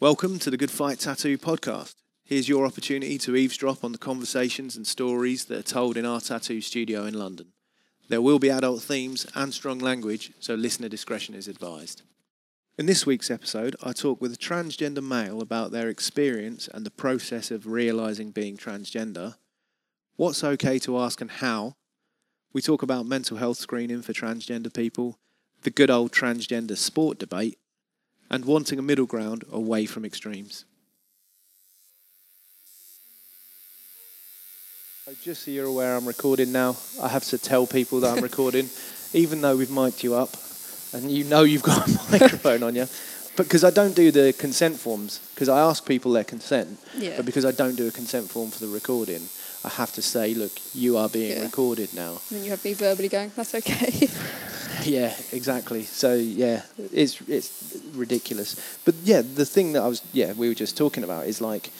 Welcome to the Good Fight Tattoo podcast. Here's your opportunity to eavesdrop on the conversations and stories that are told in our tattoo studio in London. There will be adult themes and strong language, so listener discretion is advised. In this week's episode, I talk with a transgender male about their experience and the process of realizing being transgender, what's okay to ask and how. We talk about mental health screening for transgender people, the good old transgender sport debate, and wanting a middle ground away from extremes. Just so you're aware, I'm recording now. I have to tell people that I'm recording, even though we've mic'd you up, and you know you've got a microphone on you. But because I don't do the consent forms, because I ask people their consent, Yeah. but because I don't do a consent form for the recording, I have to say, look, you are being Yeah. recorded now. And then you have me verbally going, that's okay. Yeah, exactly. So yeah, it's it's ridiculous. But yeah, the thing that I was yeah we were just talking about is like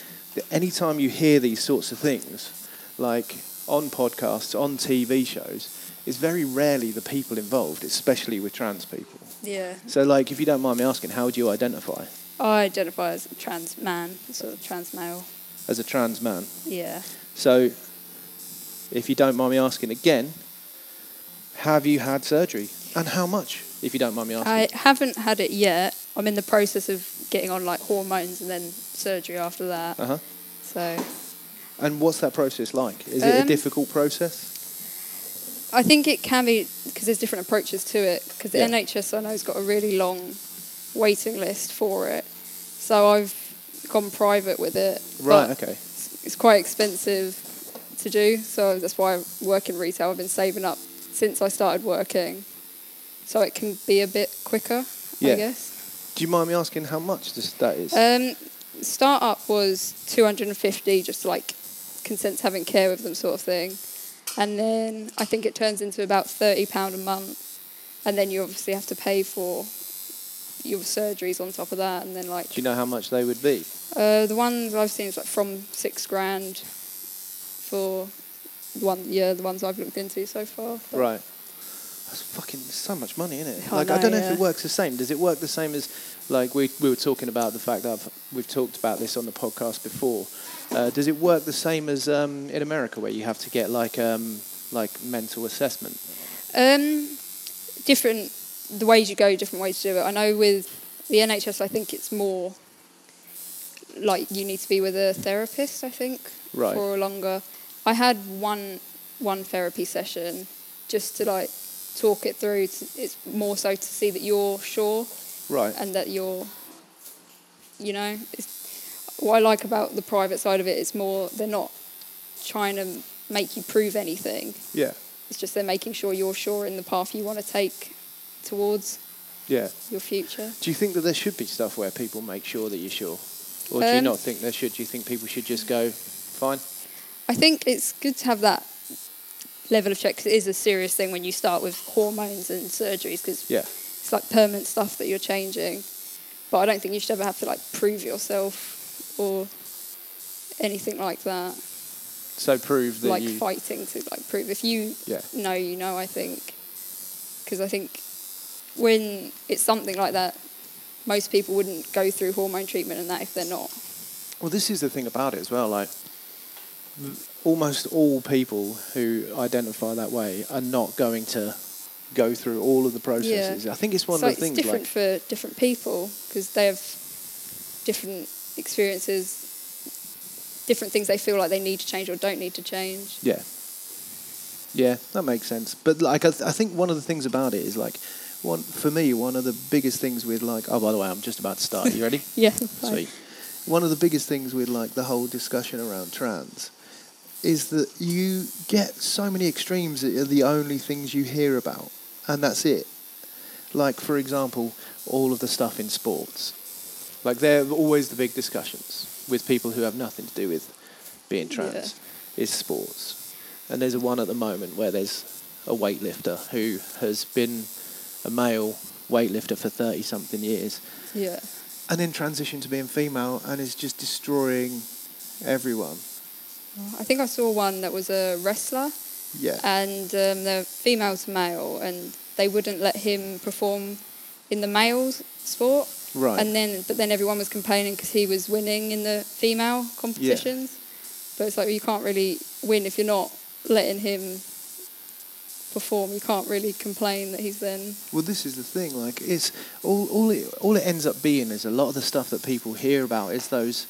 anytime you hear these sorts of things, like on podcasts, on TV shows, it's very rarely the people involved, especially with trans people. yeah. So like, if you don't mind me asking, how do you identify I identify as a trans man, sort of trans male. as a trans man? Yeah. So, if you don't mind me asking again, have you had surgery and how much? If you don't mind me asking. I haven't had it yet. I'm in the process of getting on like hormones and then surgery after that. uh huh. So And what's that process like? Is it a Um, difficult process? I think it can be because there's different approaches to it. Because the Yeah. NHS I know has got a really long waiting list for it. So I've gone private with it. Right. Okay. It's- quite expensive to do. So that's why I work in retail. I've been saving up since I started working, so it can be a bit quicker. Yeah. I guess. Do you mind me asking how much this that is? Um, start up was 250, just like consents having care with them sort of thing. And then I think it turns into about £30 a month. And then you obviously have to pay for your surgeries on top of that. And then, like, Do you know how much they would be? Uh, the ones I've seen is like from six grand for one, yeah, the ones I've looked into so far. But- Right. That's fucking so much money, isn't it? I Like I know, don't know if yeah. it works the same. Does it work the same as like we we were talking about the fact that I've, we've talked about this on the podcast before. Uh, does it work the same as um, in America where you have to get like um, like mental assessment? Um, different the ways you go, different ways to do it. I know with the NHS, I think it's more like you need to be with a therapist. I think Right. for a longer. I had one one therapy session just to like talk it through. It's more so to see that you're sure Right. and that you're, you know, it's, what I like about the private side of it is more they're not trying to make you prove anything. Yeah. It's just they're making sure you're sure in the path you want to take towards Yeah. your future. Do you think that there should be stuff where people make sure that you're sure, or do you not think there should? Do you think people should just go, fine? I think it's good to have that level of check 'cause it is a serious thing when you start with hormones and surgeries because Yeah. it's like permanent stuff that you're changing. But I don't think you should ever have to like prove yourself or anything like that. So prove that like you. fighting to like prove if you Yeah. know you know. I think because I think when it's something like that, most people wouldn't go through hormone treatment and that if they're not. Well, this is the thing about it as well. Like, almost all people who identify that way are not going to go through all of the processes. Yeah. I think it's one so of the things. It's different Like, for different people because they have different experiences, different things they feel like they need to change or don't need to change. yeah, yeah, that makes sense. But like, I, th- I think one of the things about it is like, one for me, one of the biggest things with like. Oh, by the way, I'm just about to start. You ready? Yeah. Sweet. One of the biggest things with like the whole discussion around trans is that you get so many extremes that are the only things you hear about, and that's it. Like for example, all of the stuff in sports. Like they're always the big discussions with people who have nothing to do with being trans is sports. And there's a one at the moment where there's a weightlifter who has been a male weightlifter for 30 something years Yeah. and then transitioned to being female and is just destroying everyone. I think I saw one that was a wrestler Yeah. and um, they're female to male and they wouldn't let him perform in the male sport Right. And then, but then everyone was complaining because he was winning in the female competitions. Yeah. But it's like you can't really win if you're not letting him perform. You can't really complain that he's then. Well, this is the thing. Like, it's all all it all it ends up being is a lot of the stuff that people hear about is those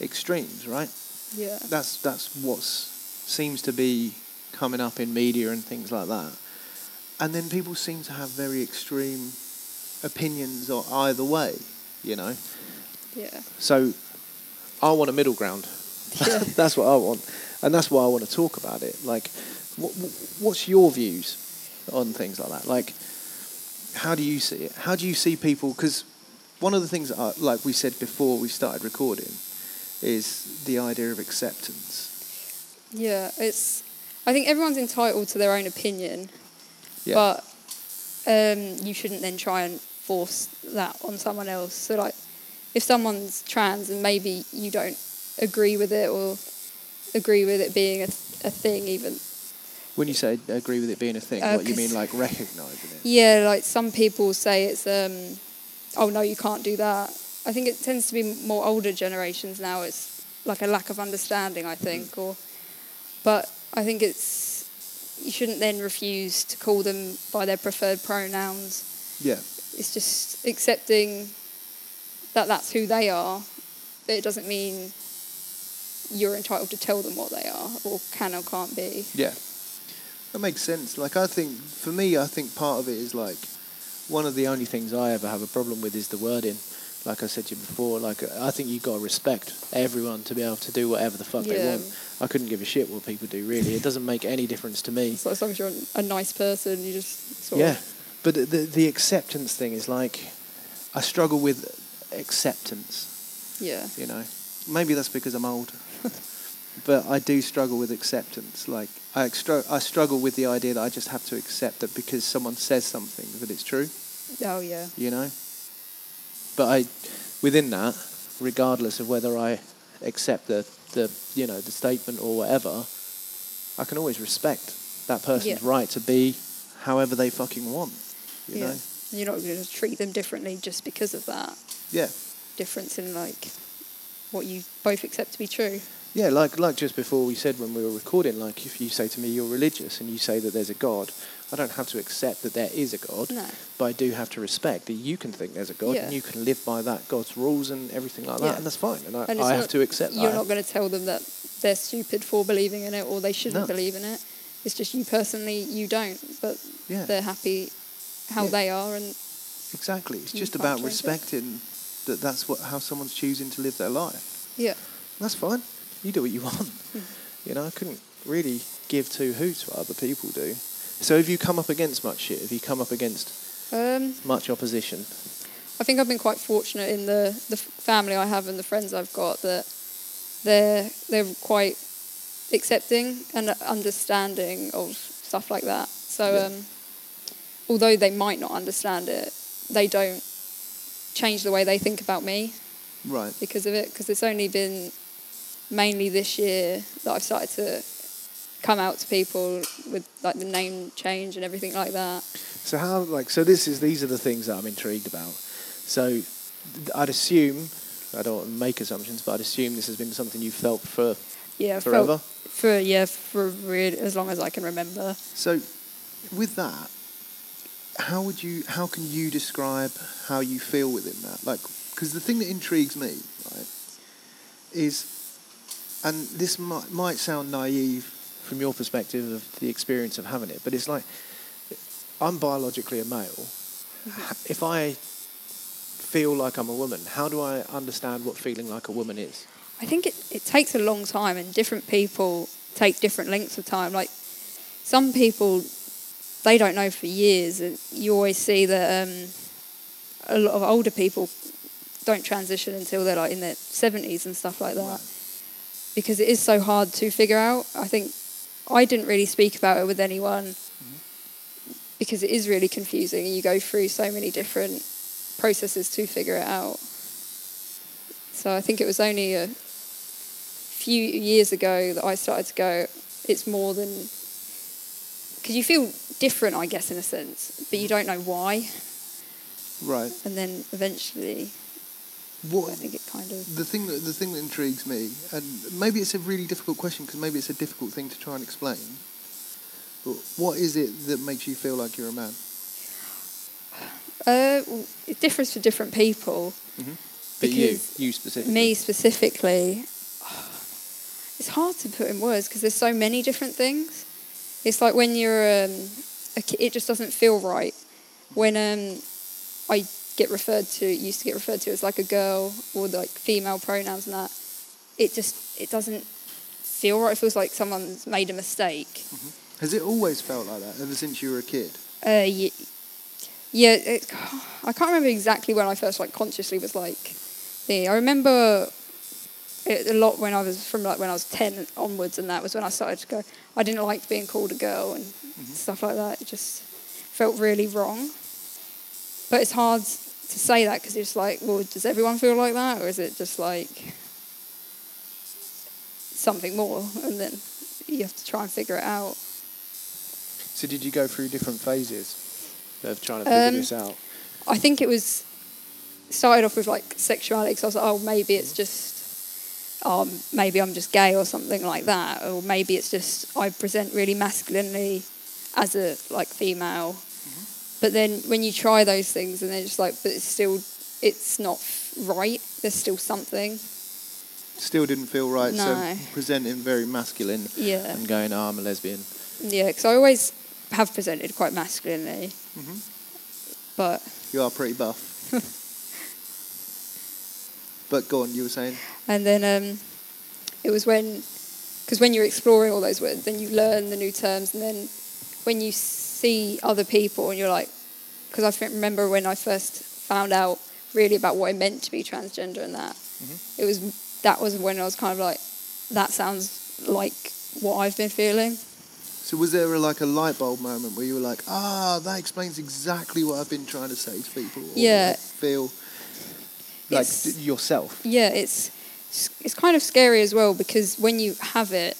extremes, right? Yeah. That's that's what seems to be coming up in media and things like that. And then people seem to have very extreme opinions or either way, you know. Yeah. So I want a middle ground. Yeah. that's what I want, and that's why I want to talk about it. Like, what, what's your views on things like that? Like, how do you see it? How do you see people? Because one of the things, I, like we said before we started recording, is the idea of acceptance. Yeah. It's. I think everyone's entitled to their own opinion, Yeah. but um, you shouldn't then try and force that on someone else. So like, if someone's trans and maybe you don't agree with it or agree with it being a, a thing, even when you say agree with it being a thing, Uh, what you mean like recognizing it? yeah, like some people say it's um, oh no, you can't do that. I think it tends to be more older generations now. It's like a lack of understanding, I think, or but I think it's you shouldn't then refuse to call them by their preferred pronouns. Yeah. It's just accepting that that's who they are. But it doesn't mean you're entitled to tell them what they are or can or can't be. Yeah. That makes sense. Like I think for me I think part of it is like one of the only things I ever have a problem with is the wording. Like I said to you before, like I think you've got to respect everyone to be able to do whatever the fuck they Yeah. want. I couldn't give a shit what people do really. It doesn't make any difference to me. So as long as you're a nice person, you just sort Yeah. of But the the acceptance thing is like I struggle with acceptance, yeah. you know. Maybe that's because I'm old. but I do struggle with acceptance. Like I extra- I struggle with the idea that I just have to accept that because someone says something that it's true, Oh yeah. you know. But I, within that, regardless of whether I accept the the you know the statement or whatever, I can always respect that person's Yeah. right to be however they fucking want. You yeah. know. You're not going to treat them differently just because of that Yeah. difference in like what you both accept to be true. Yeah, like like just before we said when we were recording, like if you say to me you're religious and you say that there's a God, I don't have to accept that there is a God, No. but I do have to respect that you can think there's a God Yeah. and you can live by that God's rules and everything like that, Yeah. and that's fine. And I, And I have not- to accept that. You're not going to tell them that they're stupid for believing in it or they shouldn't No. believe in it. It's just you personally, you don't, but yeah, they're happy how they are and exactly. It's just about change it. respecting that that's what how someone's choosing to live their life. yeah. That's fine. You do what you want. You know, I couldn't really give two hoots what other people do. So have you come up against much shit? Have you come up against Um, much opposition? I think I've been quite fortunate in the the family I have and the friends I've got that they're they're quite accepting and understanding of stuff like that. So Yeah. um, although they might not understand it, they don't change the way they think about me Right. because of it. Because it's only been mainly this year that I've started to come out to people with like the name change and everything like that. So how like so this is these are the things that I'm intrigued about. So I'd assume I don't want to make assumptions, but I'd assume this has been something you've felt for Yeah, forever. for yeah for really as long as I can remember. So with that, how would you how can you describe how you feel within that? Like because the thing that intrigues me, right, is and this might, might sound naive from your perspective of the experience of having it, but it's like I'm biologically a male. If I feel like I'm a woman, how do I understand what feeling like a woman is? I think it, it takes a long time, and different people take different lengths of time. Like some people, they don't know for years, and you always see that um, a lot of older people don't transition until they're like in their seventies and stuff like that, Right. Because it is so hard to figure out. I think I didn't really speak about it with anyone because it is really confusing, and you go through so many different processes to figure it out. So I think it was only a few years ago that I started to go, it's more than. Because you feel different, I guess, in a sense, but you mm. don't know why. Right. And then eventually What I think it kind of. the thing that the thing that intrigues me, and maybe it's a really difficult question because maybe it's a difficult thing to try and explain. But what is it that makes you feel like you're a man? Uh, it differs for different people. But you, you specifically. Me specifically, it's hard to put in words because there's so many different things. It's like when you're, um, a it just doesn't feel right. When um, I get referred to, used to get referred to as like a girl or like female pronouns and that, it just it doesn't feel right. It feels like someone's made a mistake. Has it always felt like that ever since you were a kid? Uh, yeah, yeah it, I can't remember exactly when I first like consciously was like, the. I remember it a lot when I was from like when I was ten onwards, and that was when I started to go. I didn't like being called a girl and stuff like that. It just felt really wrong. But it's hard to say that because it's like, well, does everyone feel like that, or is it just like something more? And then you have to try and figure it out. So did you go through different phases of trying to figure Um, this out? I think it was started off with like sexuality because I was like, oh, maybe it's just, um, maybe I'm just gay or something like that, or maybe it's just I present really masculinely as a like female. But then when you try those things and they're just like, but it's still, it's not right. There's still something. Still didn't feel right. No. So presenting very masculine. Yeah, And going, oh, I'm a lesbian. yeah. Because I always have presented quite masculinely, Mhm. but You are pretty buff. but go on, you were saying. And then um, it was when, because when you're exploring all those words, then you learn the new terms, and then when you see other people, and you're like, because I remember when I first found out really about what it meant to be transgender and that, it was that was when I was kind of like, that sounds like what I've been feeling. So was there a, like a light bulb moment where you were like, ah, that explains exactly what I've been trying to say to people? Yeah. Feel. Like It's- yourself. Yeah, it's it's kind of scary as well because when you have it,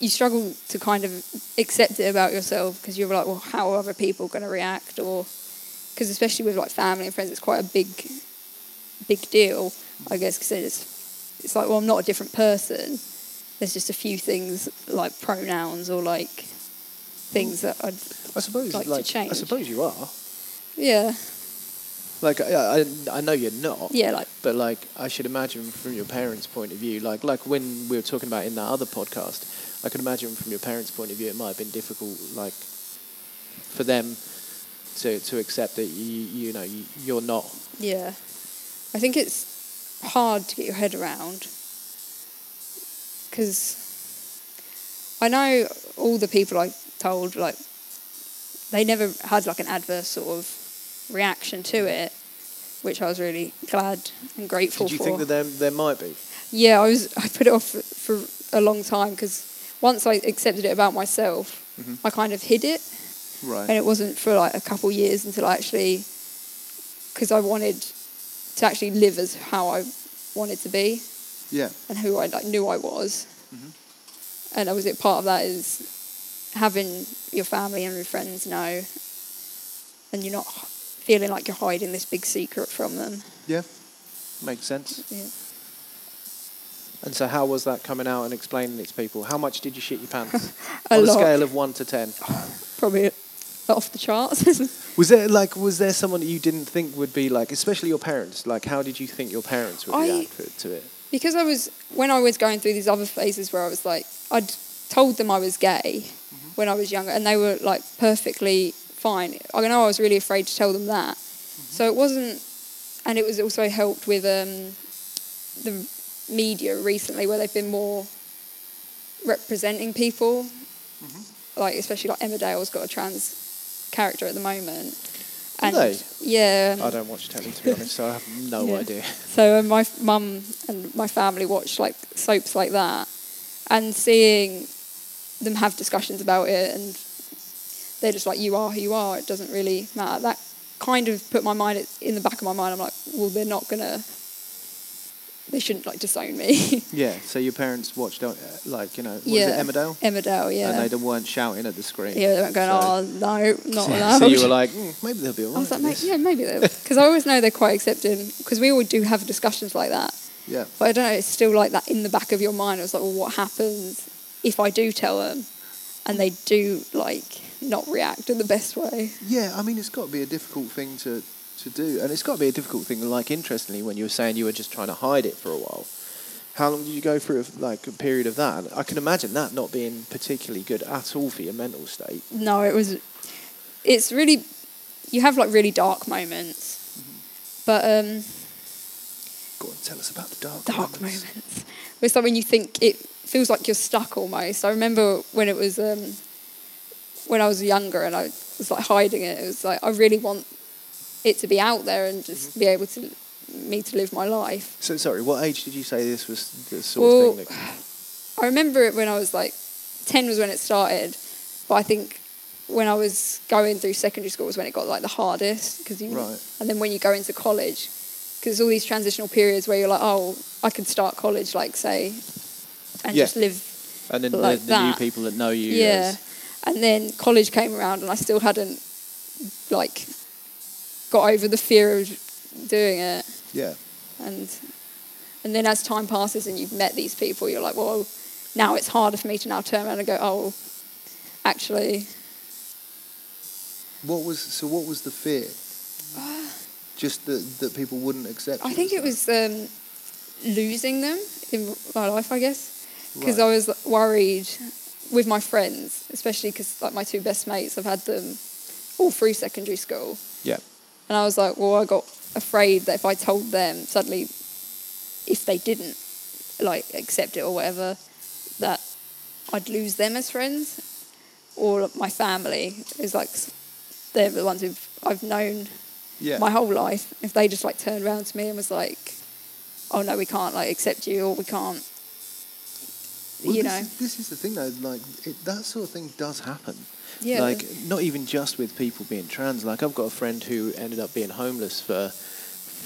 you struggle to kind of accept it about yourself because you're like, well, how are other people going to react? Or because especially with like family and friends, it's quite a big, big deal, I guess, because it's it's like, well, I'm not a different person. There's just a few things like pronouns or like things that I'd I suppose, Like like, to change. I suppose you are. yeah Like, I, I, I know you're not. yeah like But like, I should imagine from your parents' point of view, like like when we were talking about in that other podcast, I could imagine from your parents' point of view, it might have been difficult, like, for them to to accept that you you know you, you're not. Yeah. I think it's hard to get your head around because I know all the people I told, like, they never had like an adverse sort of reaction to it, which I was really glad and grateful for. Did you for. think that there there might be? Yeah, I was. I put it off for a long time because once I accepted it about myself, mm-hmm. I kind of hid it Right. and it wasn't for like a couple years until I actually, because I wanted to actually live as how I wanted to be yeah. and who I like knew I was, mm-hmm. and I was it part of that is having your family and your friends know, and you're not feeling like you're hiding this big secret from them. Yeah. Makes sense. Yeah. And so, how was that coming out and explaining it to people? How much did you shit your pants? A On a scale of one to ten. Probably off the charts. Was there like was there someone that you didn't think would be like, especially your parents? Like, how did you think your parents would I- react to- to it? because I was when I was going through these other phases where I was like I'd told them I was gay mm-hmm. when I was younger and they were like perfectly fine. I know I was really afraid to tell them that. So it wasn't and it was also helped with um, the media recently where they've been more representing people. Like especially like Emmerdale's got a trans character at the moment. Do they? Yeah. I don't watch telly to be honest, so I have no Yeah. idea. So uh, my mum and my family watch like soaps like that, and seeing them have discussions about it, and they're just like, "You are who you are. It doesn't really matter." That kind of put my mind in the back of my mind. I'm like, "Well, they're not gonna. They're shouldn't like disown me. Yeah. So your parents watched, uh, like you know, what yeah, was it Emmerdale? Emmerdale, yeah. And they weren't shouting at the screen. yeah, they weren't going. So- oh no, not allowed. so you were like, mm, maybe they'll be alright. I was like, "Mate, yeah, maybe they'll, because I always know they're quite accepting because we always do have discussions like that. Yeah. But I don't know, it's still like that in the back of your mind. It was like, well, what happens if I do tell them and they do like not react in the best way? Yeah, I mean, it's got to be a difficult thing to, to do. And it's got to be a difficult thing. Like, interestingly, when you were saying you were just trying to hide it for a while, how long did you go through, like, a period of that? I can imagine that not being particularly good at all for your mental state. No, it was. It's really, you have like really dark moments, but um, Go on, tell us about the dark, dark moments. moments. It's like when you think it feels like you're stuck almost. I remember when it was um, when I was younger and I was like hiding it. It was like I really want it to be out there and just be able to me to live my life. So, sorry, what age did you say this was the sort Well, of thing that. I remember it when I was like ten was when it started, but I think when I was going through secondary school was when it got like the hardest because you Right. and then when you go into college because all these transitional periods where you're like oh I could start college like say and Yeah. just live And then like the, the new people that know you. yeah as- and then college came around and I still hadn't like got over the fear of doing it Yeah. and and then as time passes and you've met these people you're like well now it's harder for me to now turn around and go oh actually What was so? What was the fear? Just that that people wouldn't accept. I you think it was um, losing them in my life I guess because Right. I was worried with my friends especially because like my two best mates I've had them all through secondary school Yeah. and I was like well I got afraid that if I told them suddenly if they didn't like accept it or whatever that I'd lose them as friends or my family is like they're the ones who I've known Yeah. my whole life if they just like turned around to me and was like oh no we can't like accept you or we can't Well, you this know Is, this is the thing though. Like it, that sort of thing does happen. yeah Like, not even just with people being trans. Like, I've got a friend who ended up being homeless for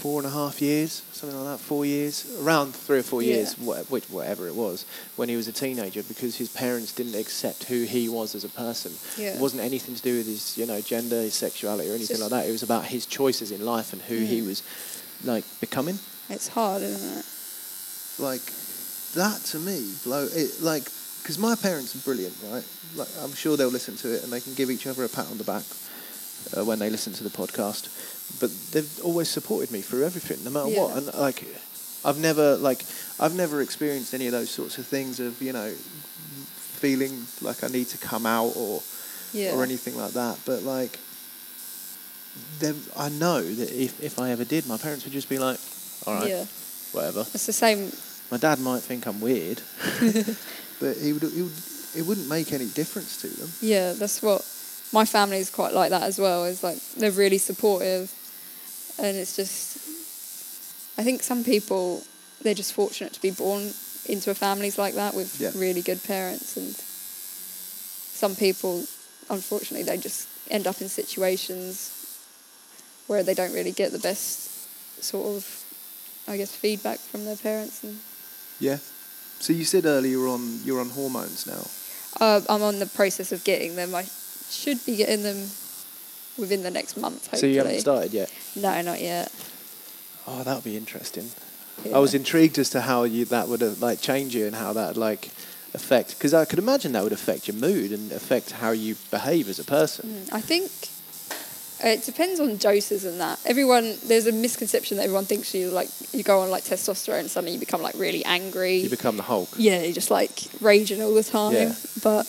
four and a half years, something like that, four years, around three or four Yeah. years, which, whatever it was, when he was a teenager because his parents didn't accept who he was as a person. Yeah. It wasn't anything to do with his, you know, gender, his sexuality or anything just- like that. It was about his choices in life and who he Mm. was, like, becoming. it's hard isn't it Like that to me blow it. Like because my parents are brilliant, right? Like I'm sure they'll listen to it and they can give each other a pat on the back uh, when they listen to the podcast. But they've always supported me through everything, no matter what. And like, I've never like I've never experienced any of those sorts of things of you know feeling like I need to come out or yeah or anything like that. But like, I know that if if I ever did, my parents would just be like, all right, yeah whatever. it's the same My dad might think I'm weird. But it would, it would it wouldn't make any difference to them. yeah that's what my family is quite like that as well is like they're really supportive and it's just I think some people they're just fortunate to be born into a families like that with Yeah. really good parents and some people unfortunately they just end up in situations where they don't really get the best sort of I guess feedback from their parents and Yeah. So you said earlier you're on you're on hormones now. uh, I'm on the process of getting them I should be getting them within the next month hopefully So you haven't started yet. no not yet Oh, that would be interesting. Yeah. I was intrigued as to how you that would have, like change you and how that like affect because I could imagine that would affect your mood and affect how you behave as a person. Mm, I think uh, it depends on doses and that. Everyone, there's a misconception that everyone thinks you like you go on like testosterone and suddenly you become like really angry. You become the Hulk. yeah, you're just like raging all the time. Yeah. But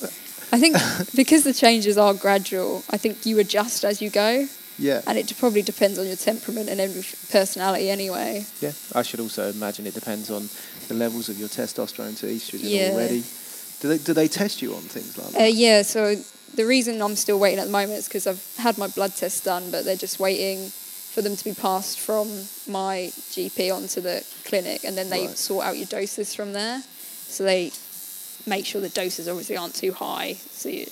I think because the changes are gradual, I think you adjust as you go, Yeah. and it probably depends on your temperament and every personality anyway. Yeah, I should also imagine it depends on the levels of your testosterone to estrogen Yeah. already. Do they do they test you on things like that? Uh, yeah, so the reason I'm still waiting at the moment is because I've had my blood test done, but they're just waiting for them to be passed from my GP onto the clinic, and then they Right. sort out your doses from there. So they make sure the doses obviously aren't too high, so you,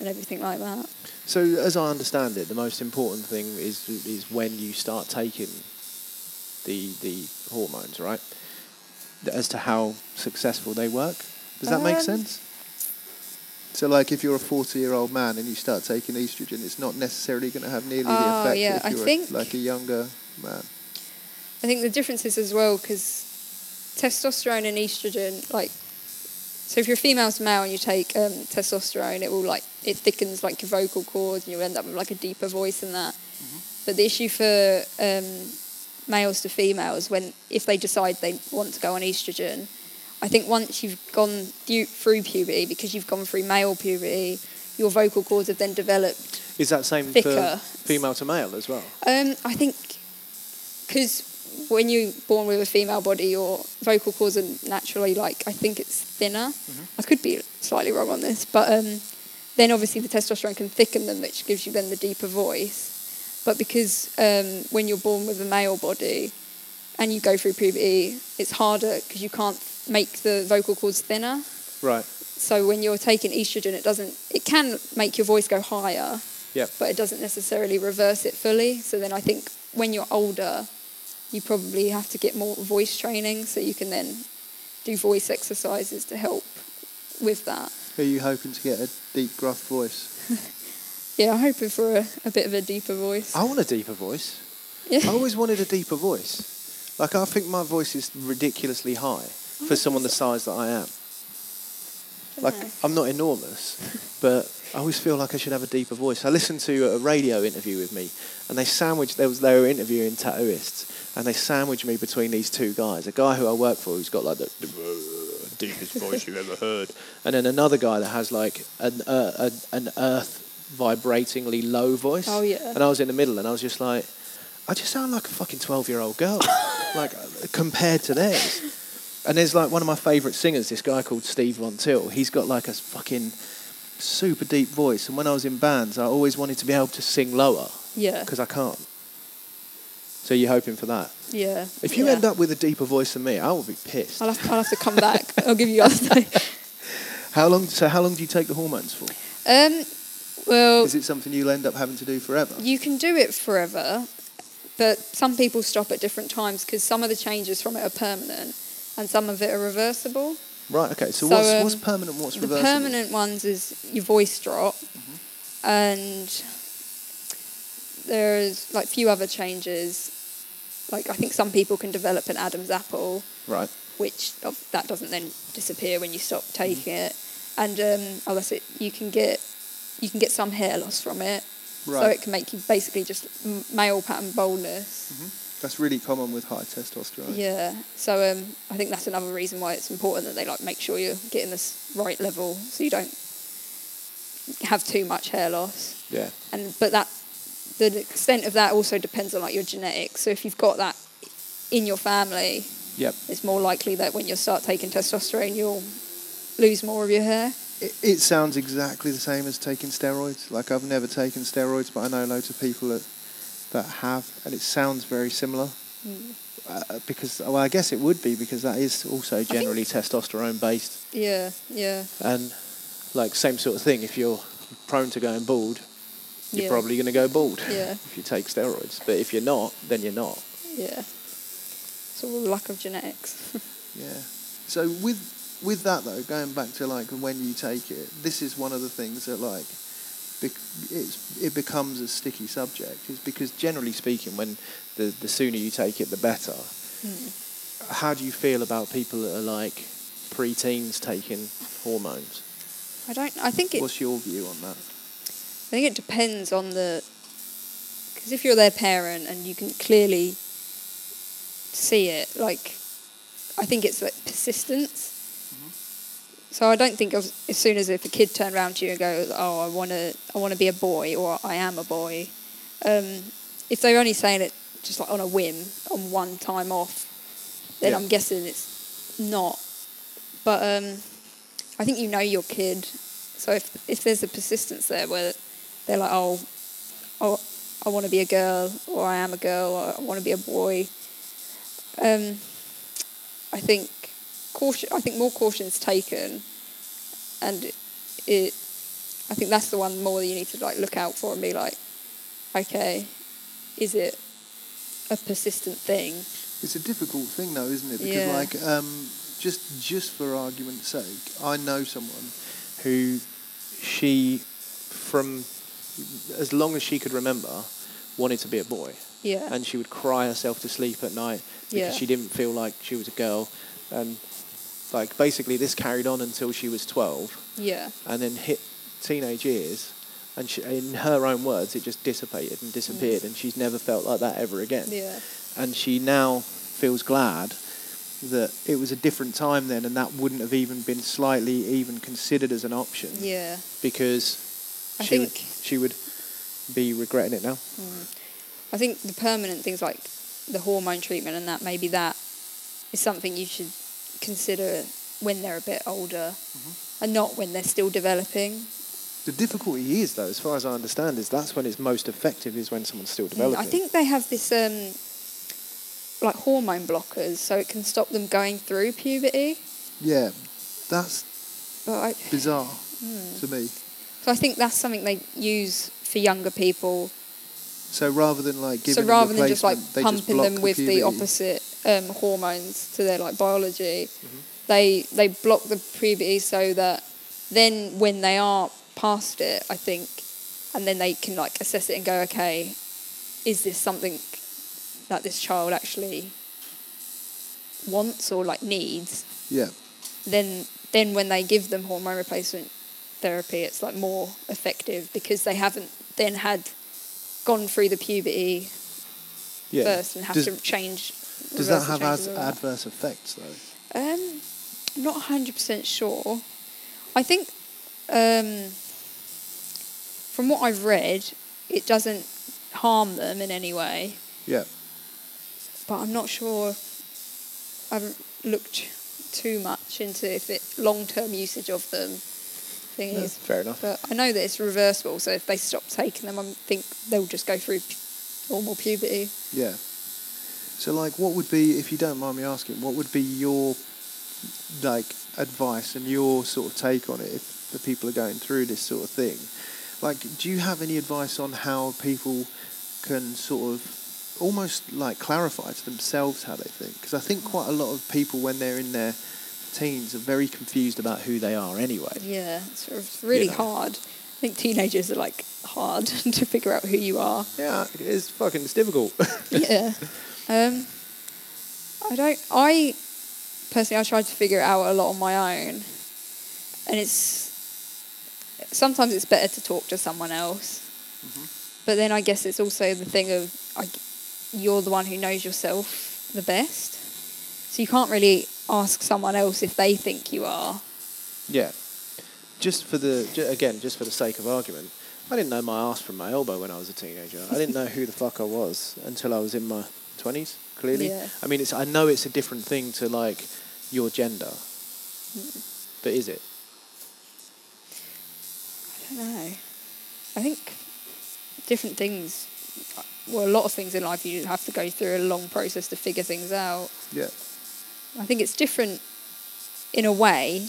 and everything like that. So, as I understand it, the most important thing is is when you start taking the the hormones, right? as to how successful they work. Does that make Um, sense? So, like, if you're a 40 year old man and you start taking estrogen, it's not necessarily going to have nearly the Oh, effect yeah, if you're a- think- like a younger man. I think the difference is as well because testosterone and estrogen, like, so if you're a female to male and you take um, testosterone, it will like it thickens like your vocal cords and you end up with like a deeper voice and that. But the issue for um, males to females when if they decide they want to go on estrogen, I think once you've gone through puberty because you've gone through male puberty, your vocal cords have then developed Is that same Thicker. for female to male as well? um, I think because when you're born with a female body, your vocal cords are naturally like I think it's thinner. I could be slightly wrong on this, but um, then obviously the testosterone can thicken them, which gives you then the deeper voice. But because um, when you're born with a male body and you go through puberty, it's harder because you can't make the vocal cords thinner. Right. So when you're taking estrogen, it doesn't. It can make your voice go higher, Yep. but it doesn't necessarily reverse it fully. So then I think when you're older, you probably have to get more voice training so you can then do voice exercises to help with that. Are you hoping to get a deep, gruff voice? Yeah, I'm hoping for a, a bit of a deeper voice. I want a deeper voice. Yeah. I always wanted a deeper voice. Like I think my voice is ridiculously high for someone the size that I am. Like I'm not enormous, but I always feel like I should have a deeper voice. I listened to a radio interview with me, and they sandwiched. There was they were interviewing tattooists, and they sandwiched me between these two guys. A guy who I work for, who's got like the, the deepest voice you've ever heard, and then another guy that has like an uh, a, an earth vibratingly low voice. Oh, yeah. And I was in the middle, and I was just like, I just sound like a fucking twelve-year-old girl, like compared to theirs. And there's like one of my favourite singers, this guy called Steve Von Till. He's got like a fucking super deep voice. And when I was in bands, I always wanted to be able to sing lower Yeah, because I can't. So you're hoping for that? yeah. If you yeah. end up with a deeper voice than me, I will be pissed. I'll have, I'll have to come back. I'll give you guys. How long? So how long do you take the hormones for? um, well, Is it something you'll end up having to do forever? You can do it forever, but some people stop at different times because some of the changes from it are permanent and some of it are reversible. Right. Okay. So, So, what's um, what's permanent? What's reversible? the permanent ones is your voice drop, and there's like few other changes. Like I think some people can develop an Adam's apple, Right. which of, that doesn't then disappear when you stop taking it, and um, unless it you can get you can get some hair loss from it. Right. So it can make you basically just male pattern baldness. That's really common with high testosterone. Yeah. So um, I think that's another reason why it's important that they like make sure you're getting this right level, so you don't have too much hair loss. Yeah. And but that the extent of that also depends on like your genetics. So if you've got that in your family, Yep. it's more likely that when you start taking testosterone, you'll lose more of your hair. It, it sounds exactly the same as taking steroids. Like I've never taken steroids, but I know loads of people that that have, and it sounds very similar. Uh, because well, I guess it would be because that is also generally testosterone based, Yeah. Yeah. and like same sort of thing. If you're prone to going bald, you're Yeah. probably going to go bald Yeah. if you take steroids. But if you're not, then you're not. Yeah. It's all lack of genetics. Yeah. So with with that though, going back to like when you take it, this is one of the things that like it becomes a sticky subject is because Generally speaking, when the the sooner you take it, the better. Hmm. How do you feel about people that are like pre-teens taking hormones? I don't. I think it. what's your view on that? I think it depends on the. Because if you're their parent and you can clearly see it, like, I think it's like persistence. So I don't think of, as soon as if a kid turned around to you and goes, "Oh, I want to, I want to be a boy," or "I am a boy," um, if they're only saying it just like on a whim, on one time off, then Yeah. I'm guessing it's not. But um, I think you know your kid, so if if there's a persistence there where they're like, "Oh, oh, I want to be a girl," or "I am a girl," or "I want to be a boy," um, I think caution. I think more caution is taken, and it. I think that's the one more that you need to like look out for and be like, okay, is it a persistent thing? It's a difficult thing, though, isn't it? Because, Yeah. like, um, just just for argument's sake, I know someone who she, from as long as she could remember, wanted to be a boy, Yeah. and she would cry herself to sleep at night because Yeah. she didn't feel like she was a girl, and like basically this carried on until she was twelve, yeah. and then hit teenage years. And she, in her own words, it just dissipated and disappeared, and she's never felt like that ever again Yeah. and she now feels glad that it was a different time then and that wouldn't have even been slightly even considered as an option Yeah. because I she would, she would be regretting it now mm. I think the permanent things like the hormone treatment and that maybe that is something you should consider when they're a bit older Mm-hmm. and not when they're still developing. the difficulty is though as far as i understand is that's when it's most effective is when someone's still Mm, developing I think they have this um, like hormone blockers so it can stop them going through puberty. yeah that's I, bizarre Hmm. to me so I think that's something they use for younger people. so rather than like giving so them rather than just like pumping block them with the puberty. opposite um, hormones to their like biology, Mm-hmm. they they block the puberty so that then when they are past it, I think, and then they can like assess it and go, okay, is this something that this child actually wants or like needs? yeah Then then when they give them hormone replacement therapy, it's like more effective because they haven't then had gone through the puberty yeah first and have does, to change. Does that have as adverse effects though Um, not hundred percent sure. I think, um, from what I've read, it doesn't harm them in any way. yeah But I'm not sure. I haven't looked too much into if it long-term usage of them Yeah, thingies. fair enough But I know that it's reversible, so if they stop taking them, I think they'll just go through normal puberty. Yeah. So, like, what would be, if you don't mind me asking, what would be your like advice and your sort of take on it if the people are going through this sort of thing? Like, do you have any advice on how people can sort of almost like clarify to themselves how they think? Because I think quite a lot of people, when they're in their teens, are very confused about who they are anyway. Yeah, it's sort of really know. hard. I think teenagers are like hard to figure out who you are. Yeah, it's fucking it's difficult. yeah. Um, I don't. I personally, I tried to figure it out a lot on my own, and it's sometimes it's better to talk to someone else. But then I guess it's also the thing of I, you're the one who knows yourself the best, so you can't really ask someone else if they think you are. Yeah. Just for the again, just for the sake of argument, I didn't know my ass from my elbow when I was a teenager. I didn't know who the fuck I was until I was in my twenties. Clearly, Yeah. I mean, it's I know it's a different thing to like your gender, mm. but is it? I don't know. I think different things, well, a lot of things in life you have to go through a long process to figure things out. Yeah. I think it's different in a way,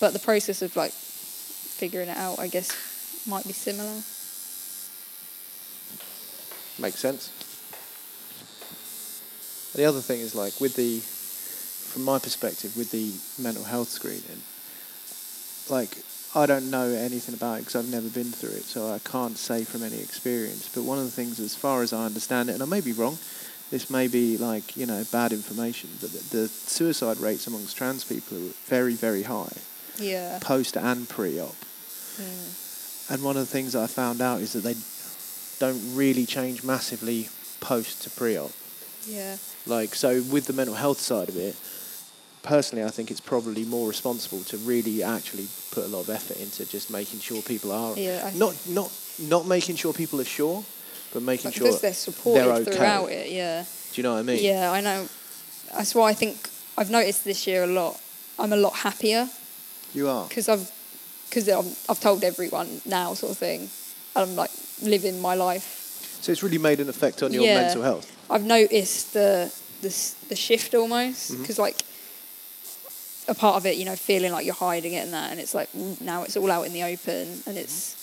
but the process of like figuring it out, I guess, might be similar. Makes sense. The other thing is like with the, from my perspective, with the mental health screening, like I don't know anything about it because I've never been through it, so I can't say from any experience. But one of the things, as far as I understand it, and I may be wrong, this may be like you know bad information, but the, the suicide rates amongst trans people are very very high, Yeah. post and pre-op. Mm. And one of the things that I found out is that they don't really change massively post to pre-op. Yeah. Like so, with the mental health side of it, personally, I think it's probably more responsible to really actually put a lot of effort into just making sure people are Yeah. Not not not making sure people are sure, but making sure because they're supported they're okay. throughout it. Yeah. Do you know what I mean? Yeah, I know. That's why I think I've noticed this year a lot. I'm a lot happier You are. because I've because I've, I've told everyone now, sort of thing. and I'm like living my life. So it's really made an effect on your Yeah. mental health. I've noticed the the the shift almost because like a part of it, you know, feeling like you're hiding it and that, and it's like now it's all out in the open, and it's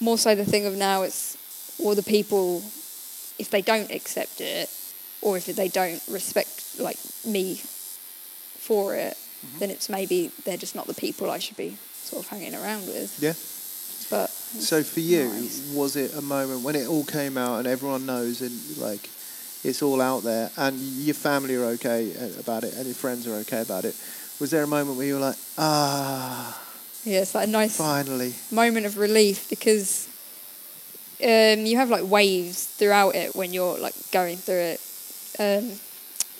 more so the thing of now it's all the people if they don't accept it, or if they don't respect like me for it, Mm-hmm. then it's maybe they're just not the people I should be sort of hanging around with. Yeah. So for you, Nice. was it a moment when it all came out and everyone knows and like it's all out there and your family are okay uh, about it and your friends are okay about it? Was there a moment where you were like, ah, yeah, it's like a nice finally? moment of relief because um, you have like waves throughout it when you're like going through it, um,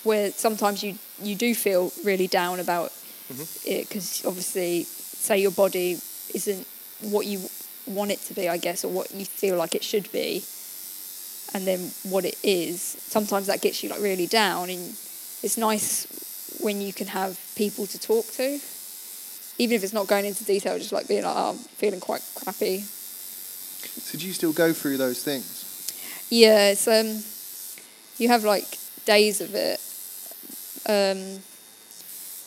where sometimes you you do feel really down about it because obviously, say your body isn't what you want it to be, I guess, or what you feel like it should be, and then what it is. Sometimes that gets you like really down, and it's nice when you can have people to talk to even if it's not going into detail, just like being like, oh, I'm feeling quite crappy. So do you still go through those things? Yeah, it's um, you have like days of it. Um,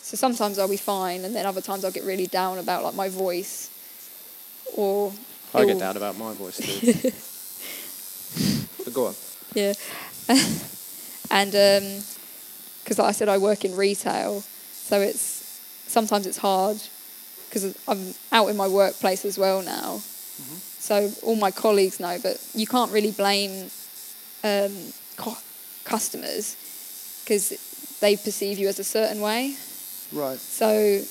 so sometimes I'll be fine, and then other times I'll get really down about like my voice, or I get down about my voice too. but go on. Yeah, and because like I said, I work in retail, so it's sometimes it's hard because I'm out in my workplace as well now. So all my colleagues know, but you can't really blame um, co- customers because they perceive you as a certain way. Right. So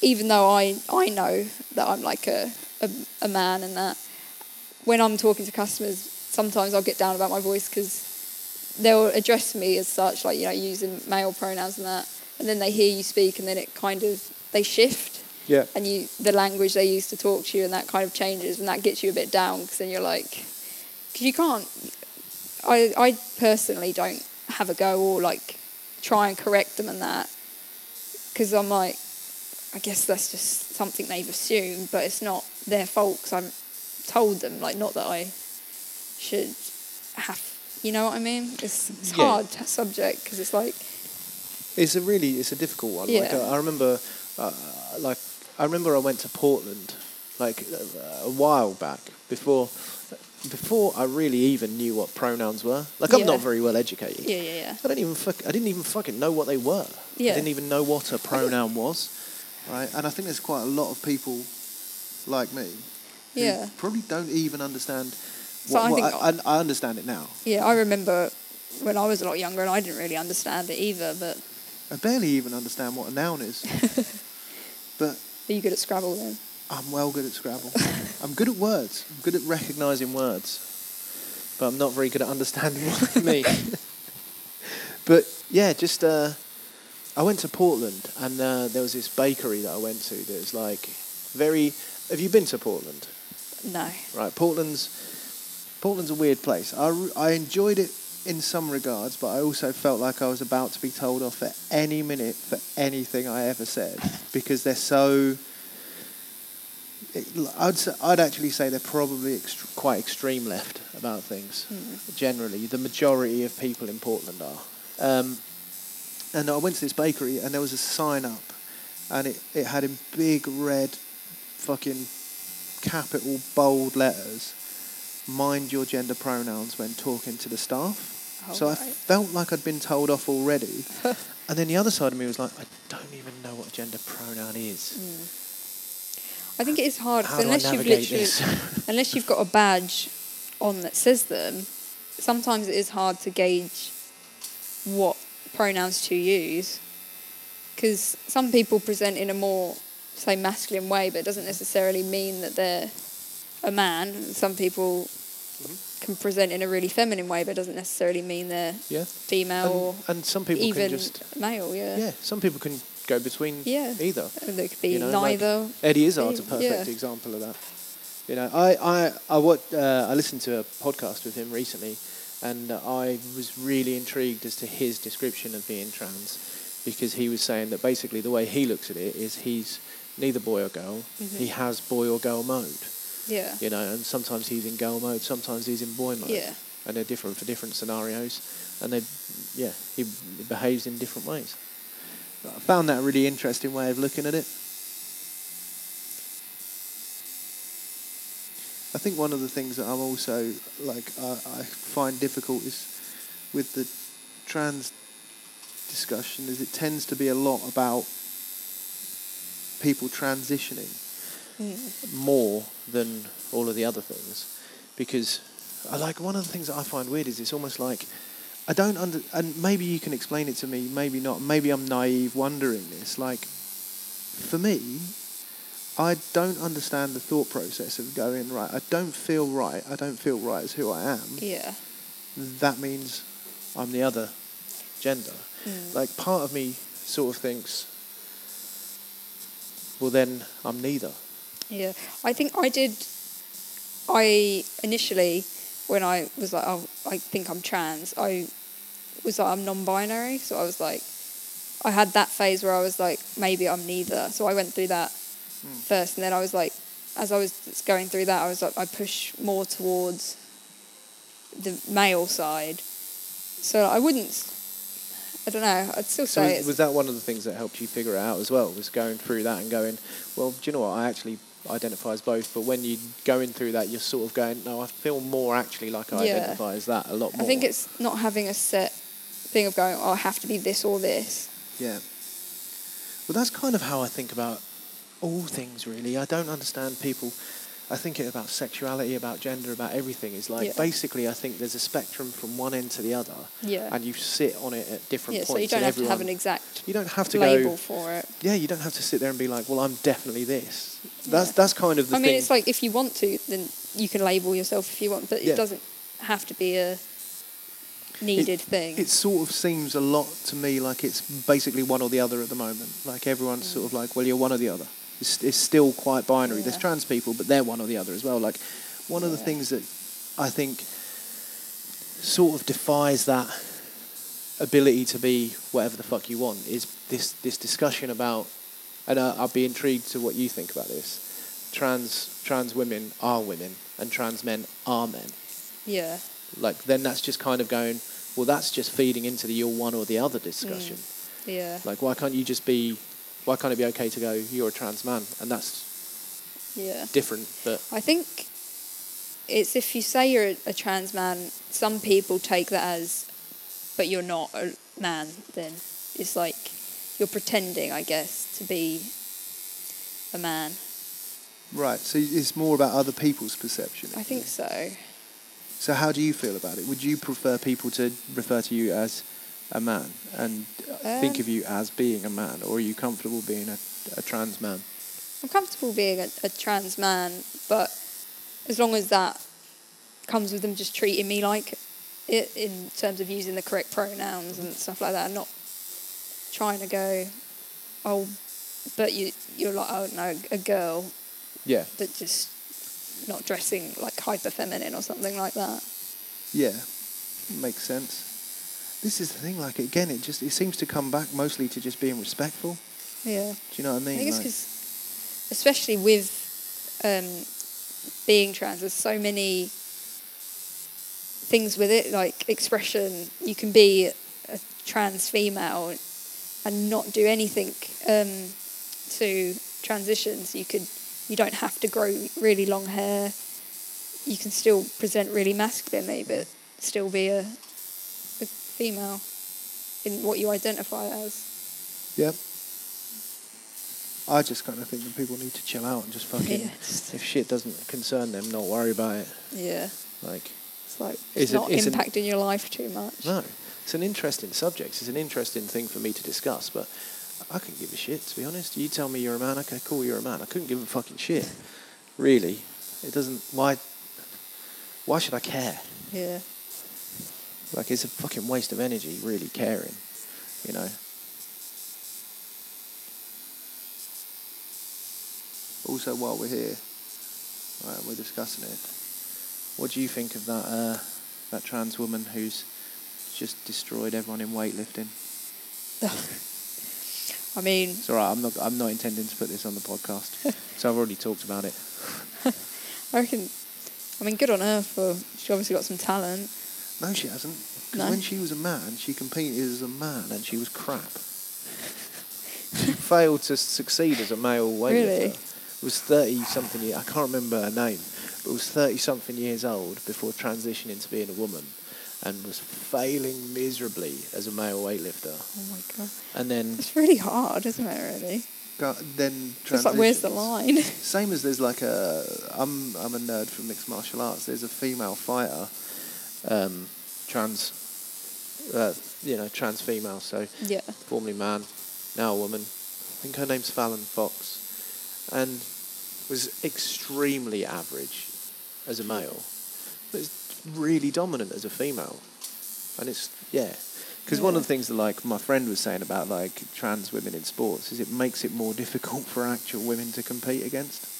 even though I, I know that I'm like a, a, a man and that, when I'm talking to customers, sometimes I'll get down about my voice because they'll address me as such, like, you know, using male pronouns and that. And then they hear you speak and then it kind of, they shift Yeah. and you the language they use to talk to you and that kind of changes and that gets you a bit down because then you're like because you can't I, I personally don't have a go or like try and correct them and that because I'm like I guess that's just something they've assumed but it's not their fault because I'm told them like not that I should have you know what I mean it's, it's Yeah. hard subject because it's like It's a really it's a difficult one. Like, Yeah. I, I remember, uh, like I remember I went to Portland, like uh, a while back before, before I really even knew what pronouns were. Like I'm Yeah. not very well educated. yeah yeah yeah I don't even fuck, I didn't even fucking know what they were. Yeah. I didn't even know what a pronoun was. Right, and I think there's quite a lot of people like me. who Yeah. Probably don't even understand. So What, I what- think- I, I, I understand it now. Yeah, I remember when I was a lot younger and I didn't really understand it either, but I barely even understand what a noun is. but are you good at Scrabble then? I'm well good at Scrabble. I'm good at words. I'm good at recognising words. But I'm not very good at understanding what they mean. but yeah, just uh, I went to Portland and uh, there was this bakery that I went to that was like very. Have you been to Portland? No. Right, Portland's Portland's a weird place. I, I enjoyed it in some regards, but I also felt like I was about to be told off at any minute for anything I ever said because they're so. It, I'd I'd actually say they're probably ext- quite extreme left about things. Generally, the majority of people in Portland are. Um, and I went to this bakery and there was a sign up, and it, it had in big red, fucking capital bold letters mind your gender pronouns when talking to the staff. Oh, so i felt like i'd been told off already. And then the other side of me was like i don't even know what a gender pronoun is. Mm. I think it is hard how do i unless you've literally unless you've got a badge on that says them, sometimes it is hard to gauge what pronouns to use. Because some people present in a more, say, masculine way, but it doesn't necessarily mean that they're a man. Some people Mm-hmm. can present in a really feminine way, but it doesn't necessarily mean they're yeah female or and, and some people even can just male. Yeah. yeah some people can go between Yeah. either And they could be You know, like- neither. Eddie Izzard's a Yeah. perfect example of that. You know, I I I what uh, I listened to a podcast with him recently, and I was really intrigued as to his description of being trans, because he was saying that basically the way he looks at it is he's neither boy or girl. Mm-hmm. He has boy or girl mode. yeah. You know, and sometimes he's in girl mode, sometimes he's in boy mode. Yeah. And they're different for different scenarios, and they, yeah, he behaves in different ways. I found that a really interesting way of looking at it. I think one of the things that I'm also like I, I find difficult is with the trans discussion is it tends to be a lot about people transitioning Mm. more than all of the other things because I like one of the things that I find weird is it's almost like I don't under and maybe you can explain it to me maybe not maybe I'm naive wondering this like for me I don't understand the thought process of going right I don't feel right I don't feel right as who I am Yeah. that means I'm the other gender Mm. like part of me sort of thinks well then I'm neither Yeah, I think I did. I initially, when I was like, oh, I think I'm trans, I was like, I'm non-binary. So I was like, I had that phase where I was like, maybe I'm neither. So I went through that first, and then I was like, as I was going through that, I was like, I push more towards the male side. So I wouldn't. I don't know. I'd still So say was, was that one of the things that helped you figure it out as well? Was going through that and going, well, do you know what? I actually identify as both, but when you're going through that, you're sort of going, no, I feel more actually like I Yeah. identify as that a lot more. I think it's not having a set thing of going, oh, I have to be this or this. yeah. Well, that's kind of how I think about all things, really. I don't understand people. I think it about sexuality, about gender, about everything. Is like Yeah. basically, I think there's a spectrum from one end to the other, Yeah. and you sit on it at different yeah, points. so you don't have to have an exact You don't have to label go. for it. Yeah, you don't have to sit there and be like, well, I'm definitely this. That's Yeah. that's kind of the I mean, it's like if you want to, then you can label yourself if you want, but it doesn't have to be a needed thing. It sort of seems a lot to me like it's basically one or the other at the moment. Like everyone's mm. sort of like, well, you're one or the other. It's, it's still quite binary. There's trans people, but they're one or the other as well. Like one of the things that I think sort of defies that ability to be whatever the fuck you want is this this discussion about, and uh, I'd be intrigued to what you think about this. Trans trans women are women, and trans men are men. Yeah, like then that's just kind of going well that's just feeding into the you're one or the other discussion. Yeah, like why can't you just be why can't it be okay to go you're a trans man and that's yeah. different but I think it's if you say you're a, a trans man, some people take that as, but you're not a man. Then it's like you're pretending, I guess, to be a man. right so it's more about other people's perception I think so. so how do you feel about it would you prefer people to refer to you as a man. And think Um, of you as being a man. Or are you comfortable being a, a trans man? I'm comfortable being a, a trans man, but as long as that comes with them just treating me like it in terms of using the correct pronouns and stuff like that, and not trying to go, oh, but you you're like I don't a girl yeah. but just not dressing like hyper feminine or something like that. Yeah, makes sense. This is the thing. Like again, it just it seems to come back mostly to just being respectful. Yeah. Do you know what I mean? I mean? think it's Like- because, especially with um, being trans, there's so many things with it, like expression. You can be a trans female and not do anything um, to transitions. You could, you don't have to grow really long hair. You can still present really masculinely, but still be a female in what you identify as. Yep. I just kind of think that people need to chill out and just fucking. Yeah, just- If shit doesn't concern them, not worry about it. Yeah. Like, It's like it's not impacting your life too much. no, it's an interesting subject. It's an interesting thing for me to discuss, but I couldn't give a shit to be honest. You tell me you're a man, okay, cool, you're a man. I couldn't give a fucking shit. Really, it doesn't. Why? Why should I care? Yeah. Like it's a fucking waste of energy, really caring. You know. Also, while we're here, right, we're discussing it. What do you think of that uh, that trans woman who's just destroyed everyone in weightlifting? I mean, It's all right. I'm not. I'm not intending to put this on the podcast, so I've already talked about it. I reckon. I mean, good on her for. She obviously got some talent. No, she hasn't. Because No? when she was a man, she competed as a man, and she was crap. she failed to succeed as a male weightlifter. Really? Was thirty something years. I can't remember her name, but was thirty something years old before transitioning to being a woman, and was failing miserably as a male weightlifter. Oh my god, And then, it's really hard, isn't it? Really, go- then it's like where's the line? Same as there's like a I'm I'm a nerd from mixed martial arts. There's a female fighter, um, trans, uh, you know, trans female. So yeah, formerly man, now a woman. I think her name's Fallon Fox, and was extremely average as a male, but is really dominant as a female. And it's yeah, because one of the things that like my friend was saying about like trans women in sports is it makes it more difficult for actual women to compete against.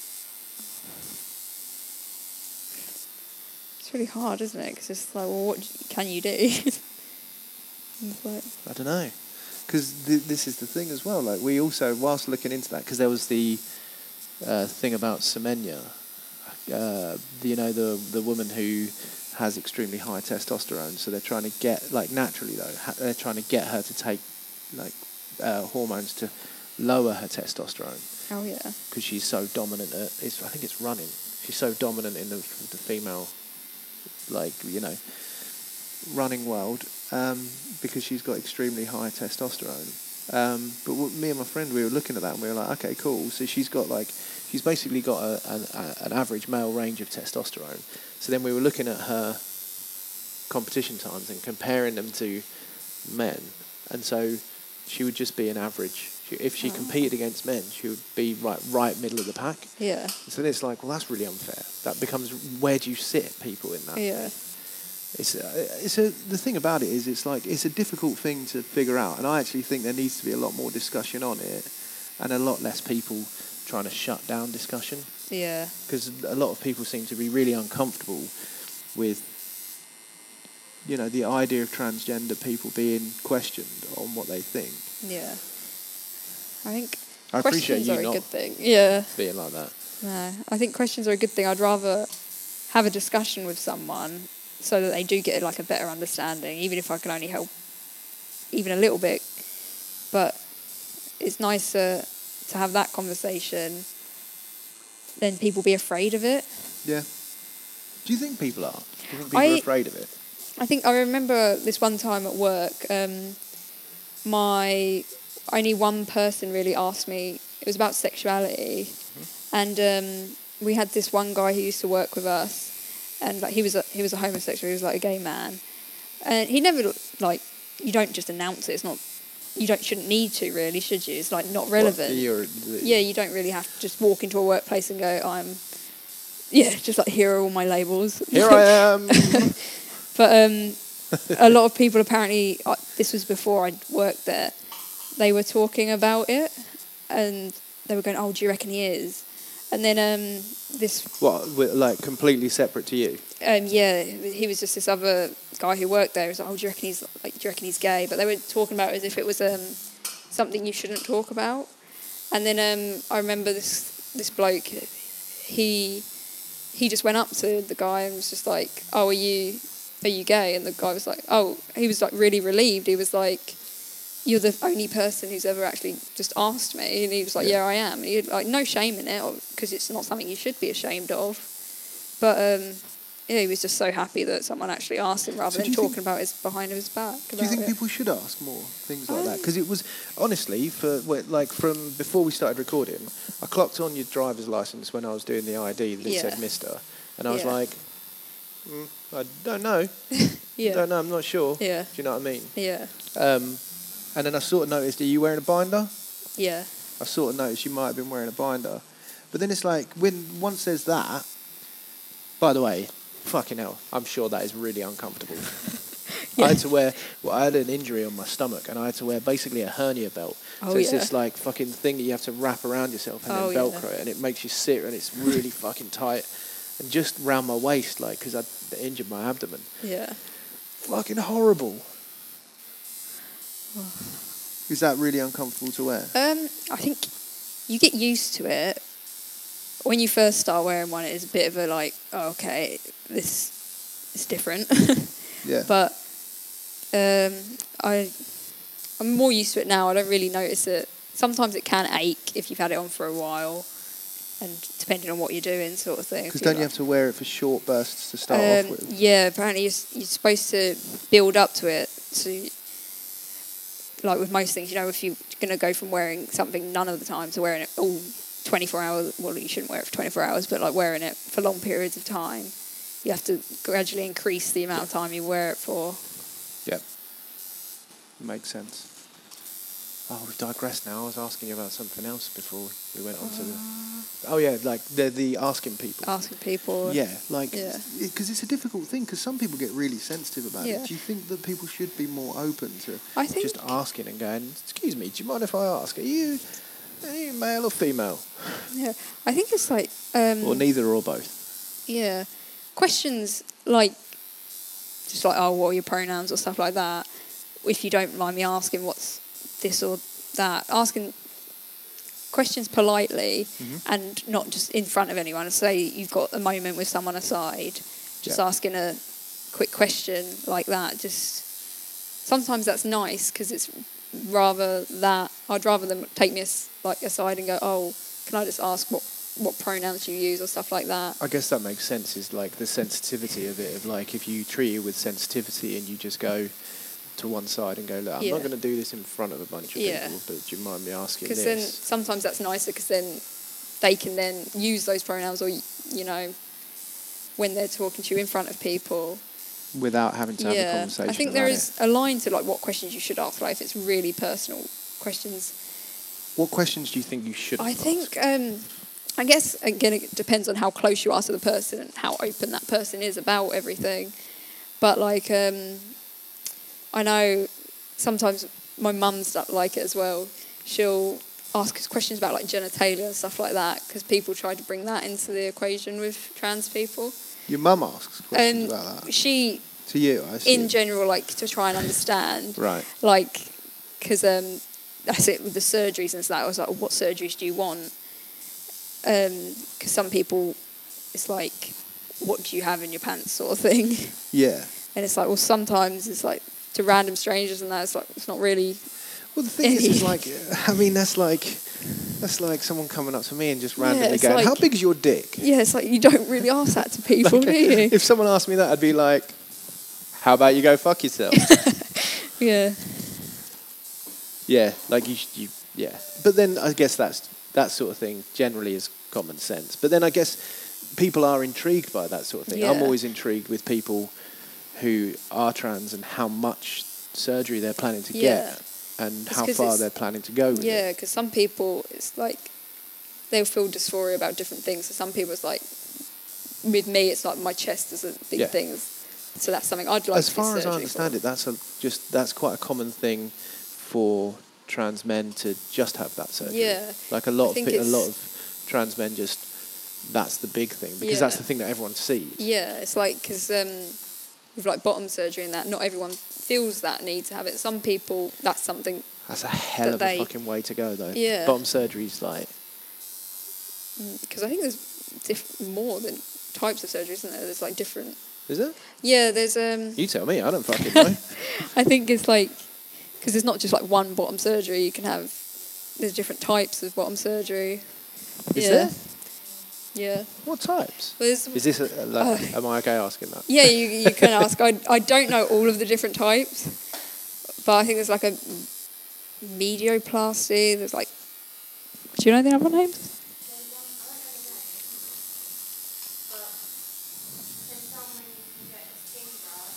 It's really hard, isn't it? Because it's like, well, what can you do? like, I don't know, because th- this is the thing as well. Like we also, whilst looking into that, because there was the uh, thing about Semenya, uh, you know, the the woman who has extremely high testosterone. So they're trying to get, like, naturally though, ha- they're trying to get her to take like uh, hormones to lower her testosterone oh yeah, because she's so dominant at it's I think it's running. She's so dominant in the the female like, you know, running world um, because she's got extremely high testosterone. Um, but me and my friend we were looking at that and we were like, okay, cool. So she's got like she's basically got a, a, an average male range of testosterone. So then we were looking at her competition times and comparing them to men, and so she would just be an average. She, if she Oh. competed against men, she would be right right middle of the pack. yeah, So it's like, well, that's really unfair. That becomes where do you sit people in that? yeah, It's uh, it's a the thing about it is it's like it's a difficult thing to figure out, and I actually think there needs to be a lot more discussion on it, and a lot less people trying to shut down discussion yeah, because a lot of people seem to be really uncomfortable with you know the idea of transgender people being questioned on what they think. yeah. I think I appreciate questions are a good thing. Yeah. being like that. No, I think questions are a good thing. I'd rather have a discussion with someone so that they do get like a better understanding, even if I can only help even a little bit. But it's nicer to have that conversation than people be afraid of it. Yeah. Do you think people are? Do you think people I- are afraid of it? I think I remember this one time at work. Um, my only one person really asked me. It was about sexuality, and um, we had this one guy who used to work with us, and like he was a, he was a homosexual. He was like a gay man, and he never like you don't just announce it. It's not you don't shouldn't need to really, should you? It's like not relevant. You're- yeah, you don't really have to just walk into a workplace and go, I'm. Yeah, just like here are all my labels. Here I am. But um, a lot of people apparently, uh, this was before I worked there, they were talking about it and they were going, oh, do you reckon he is? And then um, this, what? Like completely separate to you? um, yeah, he was just this other guy who worked there. He was like, oh, do you reckon he's, like, do you reckon he's gay? But they were talking about it as if it was um, something you shouldn't talk about. And then um, I remember this this bloke, he he just went up to the guy and was just like, "Oh, are you are you gay?" And the guy was like, "Oh," he was like really relieved. He was like, "You're the only person who's ever actually just asked me." And he was like, Yeah. "Yeah, I am." And he had like no shame in it because it's not something you should be ashamed of. But um, yeah, he was just so happy that someone actually asked him rather So than talking about his behind his back. Do you think it. people should ask more things like that? Um, Because it was honestly for like from before we started recording, I clocked on your driver's license when I was doing the ID that Yeah. said Mister, and I was Yeah. like, mm, I don't know, Yeah. don't know, I'm not sure. Yeah. Do you know what I mean? Yeah. Um, and then I sort of noticed, are you wearing a binder? Yeah. I sort of noticed you might have been wearing a binder, but then it's like when one says that. By the way, fucking hell, I'm sure that is really uncomfortable. Yeah. I had to wear. Well, I had an injury on my stomach, and I had to wear basically a hernia belt. Oh, so it's yeah. this like fucking thing that you have to wrap around yourself and Oh, then yeah. Velcro it, and it makes you sit, and it's really fucking tight, and just round my waist, like because I injured my abdomen. Yeah. Fucking horrible. Is that really uncomfortable to wear? Um, I think you get used to it. When you first start wearing one, it's a bit of a like, oh, okay, this is different. Yeah. but um, I, I'm more used to it now. I don't really notice it. Sometimes it can ache if you've had it on for a while, and depending on what you're doing, sort of thing. Because don't you have to wear it for short bursts to start um, off with? Yeah, apparently you're, you're supposed to build up to it. So, like with most things, you know, if you're going to go from wearing something none of the time to wearing it all 24 hours, well, you shouldn't wear it for 24 hours, but like wearing it for long periods of time, you have to gradually increase the amount of time you wear it for. Yep. Makes sense. Oh, we've digressed now. I was asking you about something else before we went on to the. Oh yeah, like the the asking people. Asking people. yeah, like Yeah. Because it's a difficult thing. Because some people get really sensitive about Yeah. it. Do you think that people should be more open to? I think. just asking and going. Excuse me, do you mind if I ask? Are you, are you male or female, yeah, I think it's like. Um, or neither or both? Yeah. Questions like, just like, oh, what are your pronouns or stuff like that. If you don't mind me asking, what's this or that? Asking questions politely Mm-hmm. and not just in front of anyone. Say you've got a moment with someone aside, just Yeah. asking a quick question like that. Just sometimes that's nice because it's rather that I'd rather them take me like aside and go, oh, can I just ask what what pronouns you use or stuff like that. I guess that makes sense. Is like the sensitivity of it. Of like if you treat it with sensitivity and you just go to one side and go, look, I'm Yeah. not going to do this in front of a bunch of Yeah. people, but do you mind me asking Because then sometimes that's nicer because then they can then use those pronouns or, you know, when they're talking to you in front of people. Without having to have a yeah. conversation. I think there is is a line to like what questions you should ask, like if it's really personal questions. What questions do you think you should? I think, um, I guess, again, it depends on how close you are to the person and how open that person is about everything. But like, um, I know sometimes my mum's not like it as well. She'll ask us questions about like genitalia and stuff like that because people try to bring that into the equation with trans people. Your mum asks questions And about that she, to you. In general, like to try and understand right. like because um, that's it with the surgeries and stuff. I was like, what surgeries do you want? Because some people, it's like, what do you have in your pants, sort of thing. yeah. And it's like, well, sometimes it's like to random strangers and that. It's like it's not really. Well, the thing is, is like, I mean, that's like, that's like someone coming up to me and just randomly it's going, like- "How big is your dick?" Yeah, it's like you don't really ask that to people, do you? If someone asked me that, I'd be like, "How about you go fuck yourself?" Yeah, yeah, like you, you, yeah. But then I guess that's that sort of thing generally is common sense. But then I guess people are intrigued by that sort of thing. I'm always intrigued with people who are trans and how much surgery they're planning to Yeah. get and It's how far they're planning to go with yeah. Because some people, it's like they'll feel dysphoria about different things. So some people, it's like with me, it's like my chest is a big Yeah. thing. So that's something I'd like. as to far as I understand for. it, that's a, just that's quite a common thing for trans men to just have that surgery. Yeah. like a lot I of pe- a lot of trans men just that's the big thing because that's the thing that everyone sees. Yeah, it's like because um, with like bottom surgery and that, not everyone feels that need to have it. Some people, that's something That's a hell of they- a fucking way to go, though. Yeah. Bottom surgery's like, because I think there's diff- more than types of surgery, isn't there? There's like different. is it? Yeah, there's um. You tell me. I don't fucking know. I think it's like because it's not just like one bottom surgery. You can have there's different types of bottom surgery. Is yeah. there? Yeah. What types? There's, Is this? A, like, oh. am I okay asking that? yeah, you you can ask. I I don't know all of the different types, but I think there's like a metoidioplasty. There's like. Do you know the other names?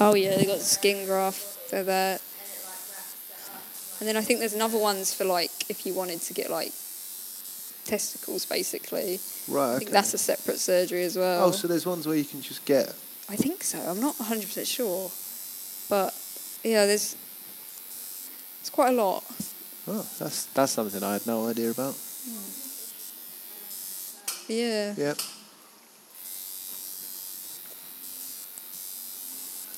Oh yeah, they got the skin graft for that. And then I think there's another ones for like if you wanted to get like testicles basically. Right. I Okay. think that's a separate surgery as well. oh, so there's ones where you can just get. I think so. I'm not 100% sure. But yeah, there's it's quite a lot. Oh, that's that's something I had no idea about. Hmm. Yeah. Yeah.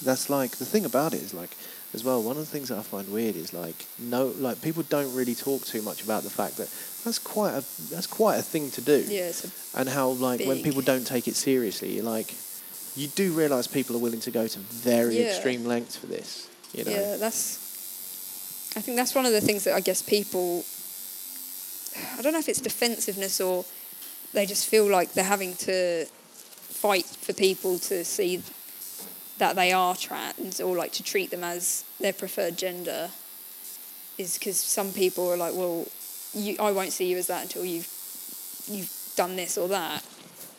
That's like the thing about it is like as well. One of the things that I find weird is like no, like people don't really talk too much about the fact that that's quite a that's quite a thing to do. Yeah, and how like when people don't take it seriously, like you do realize people are willing to go to very Yeah. extreme lengths for this. You know, yeah, that's I think that's one of the things that I guess people I don't know if it's defensiveness or they just feel like they're having to fight for people to see that they are trans or like to treat them as their preferred gender is because some people are like, well, you, I won't see you as that until you've you've done this or that.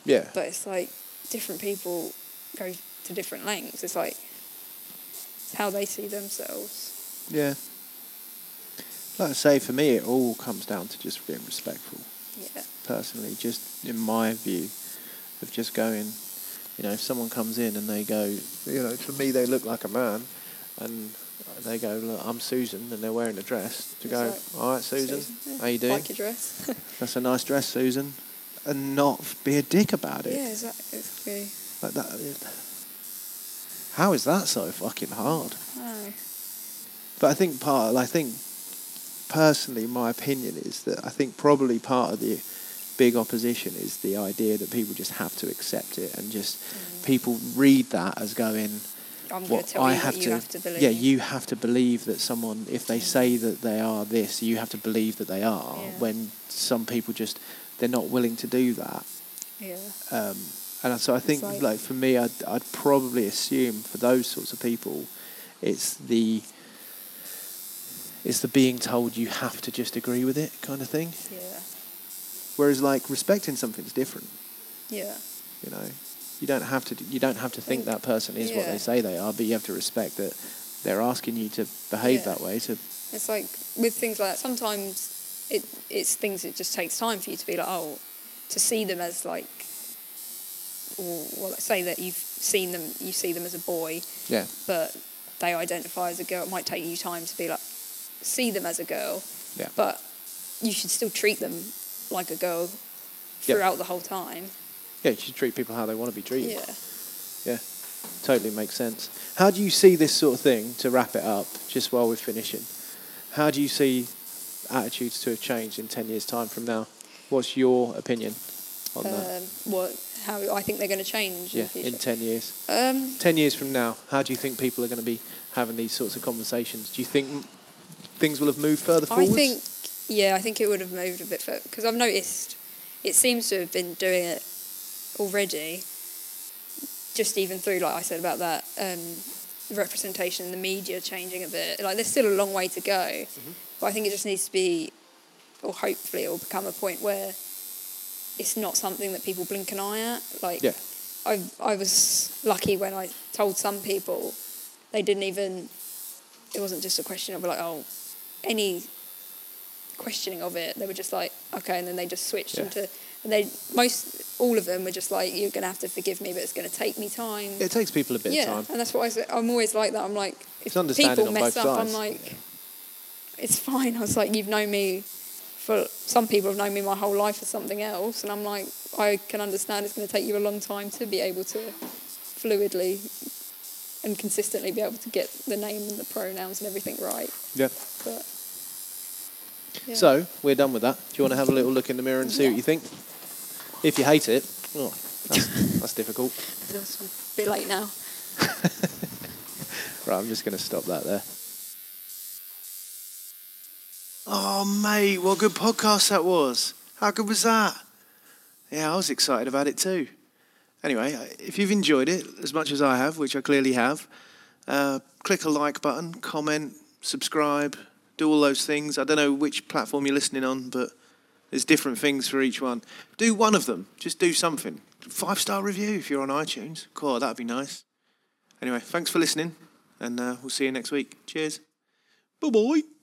Yeah. But it's like different people go to different lengths. It's like it's how they see themselves. Yeah. Like I say, for me, it all comes down to just being respectful. Yeah. Personally, just in my view, of just going, you know, if someone comes in and they go, you know, to me they look like a man, and they go, look, I'm Susan, and they're wearing a dress. To go, like, all right, Susan, yeah. how you doing? Like your dress. That's a nice dress, Susan, and not be a dick about it. yeah, exactly. exactly. Like that. How is that so fucking hard? Oh. But I think part, I think personally, my opinion is that I think probably part of the big opposition is the idea that people just have to accept it and just people read that as going, tell I have what to, have to believe. yeah, you have to believe that someone, if they say that they are this, you have to believe that they are. Yeah. When some people just, they're not willing to do that. Yeah. Um, and so I think, like- like, for me, I'd, I'd probably assume for those sorts of people, it's the it's the being told you have to just agree with it kind of thing. Yeah. Whereas, like, respecting something's different. Yeah. You know, you don't have to you don't have to think that person is what they say they are, but you have to respect that they're asking you to behave Yeah. that way. To It's like with things like that, sometimes it it's things it just takes time for you to be like, oh, to see them as like, or well, let's say that you've seen them, you see them as a boy, yeah, but they identify as a girl. It might take you time to be like, see them as a girl, yeah, but you should still treat them like a girl throughout the whole time. yeah. You should treat people how they want to be treated. Yeah. Yeah, totally makes sense. How do you see this sort of thing, to wrap it up, just while we're finishing? How do you see attitudes to have changed in 10 years' time from now? What's your opinion on that? Um, what? How I think they're going to change in Yeah, the in 10 years. um, 10 years from now, how do you think people are going to be having these sorts of conversations? Do you think things will have moved further forward? I think, yeah, I think it would have moved a bit further because I've noticed it seems to have been doing it already. Just even through, like I said about that um, representation in the media changing a bit. Like there's still a long way to go, Mm-hmm. but I think it just needs to be, or hopefully it will become a point where it's not something that people blink an eye at. Like Yeah. I I was lucky when I told some people they didn't even it wasn't just a question of like oh any questioning of it they were just like okay and then they just switched Yeah. into and they most all of them were just like you're gonna have to forgive me but it's gonna take me time It takes people a bit yeah of time. and that's what I say I'm always like that I'm like if people mess up sides. I'm like it's fine I was like you've known me for some people have known me my whole life for something else and I'm like I can understand it's going to take you a long time to be able to fluidly and consistently be able to get the name and the pronouns and everything right Yeah. but yeah. So, we're done with that. Do you want to have a little look in the mirror and see what you think? If you hate it, oh, that's, that's difficult. it's a bit late now Right, I'm just going to stop that there. Oh, mate, what a good podcast that was. How good was that? Yeah, I was excited about it too. Anyway, if you've enjoyed it as much as I have, which I clearly have, uh, click a like button, comment, subscribe, do all those things. I don't know which platform you're listening on, but there's different things for each one. Do one of them. Just do something. Five star review if you're on iTunes. Cool, that'd be nice. Anyway, thanks for listening, and uh, we'll see you next week. Cheers. Bye bye.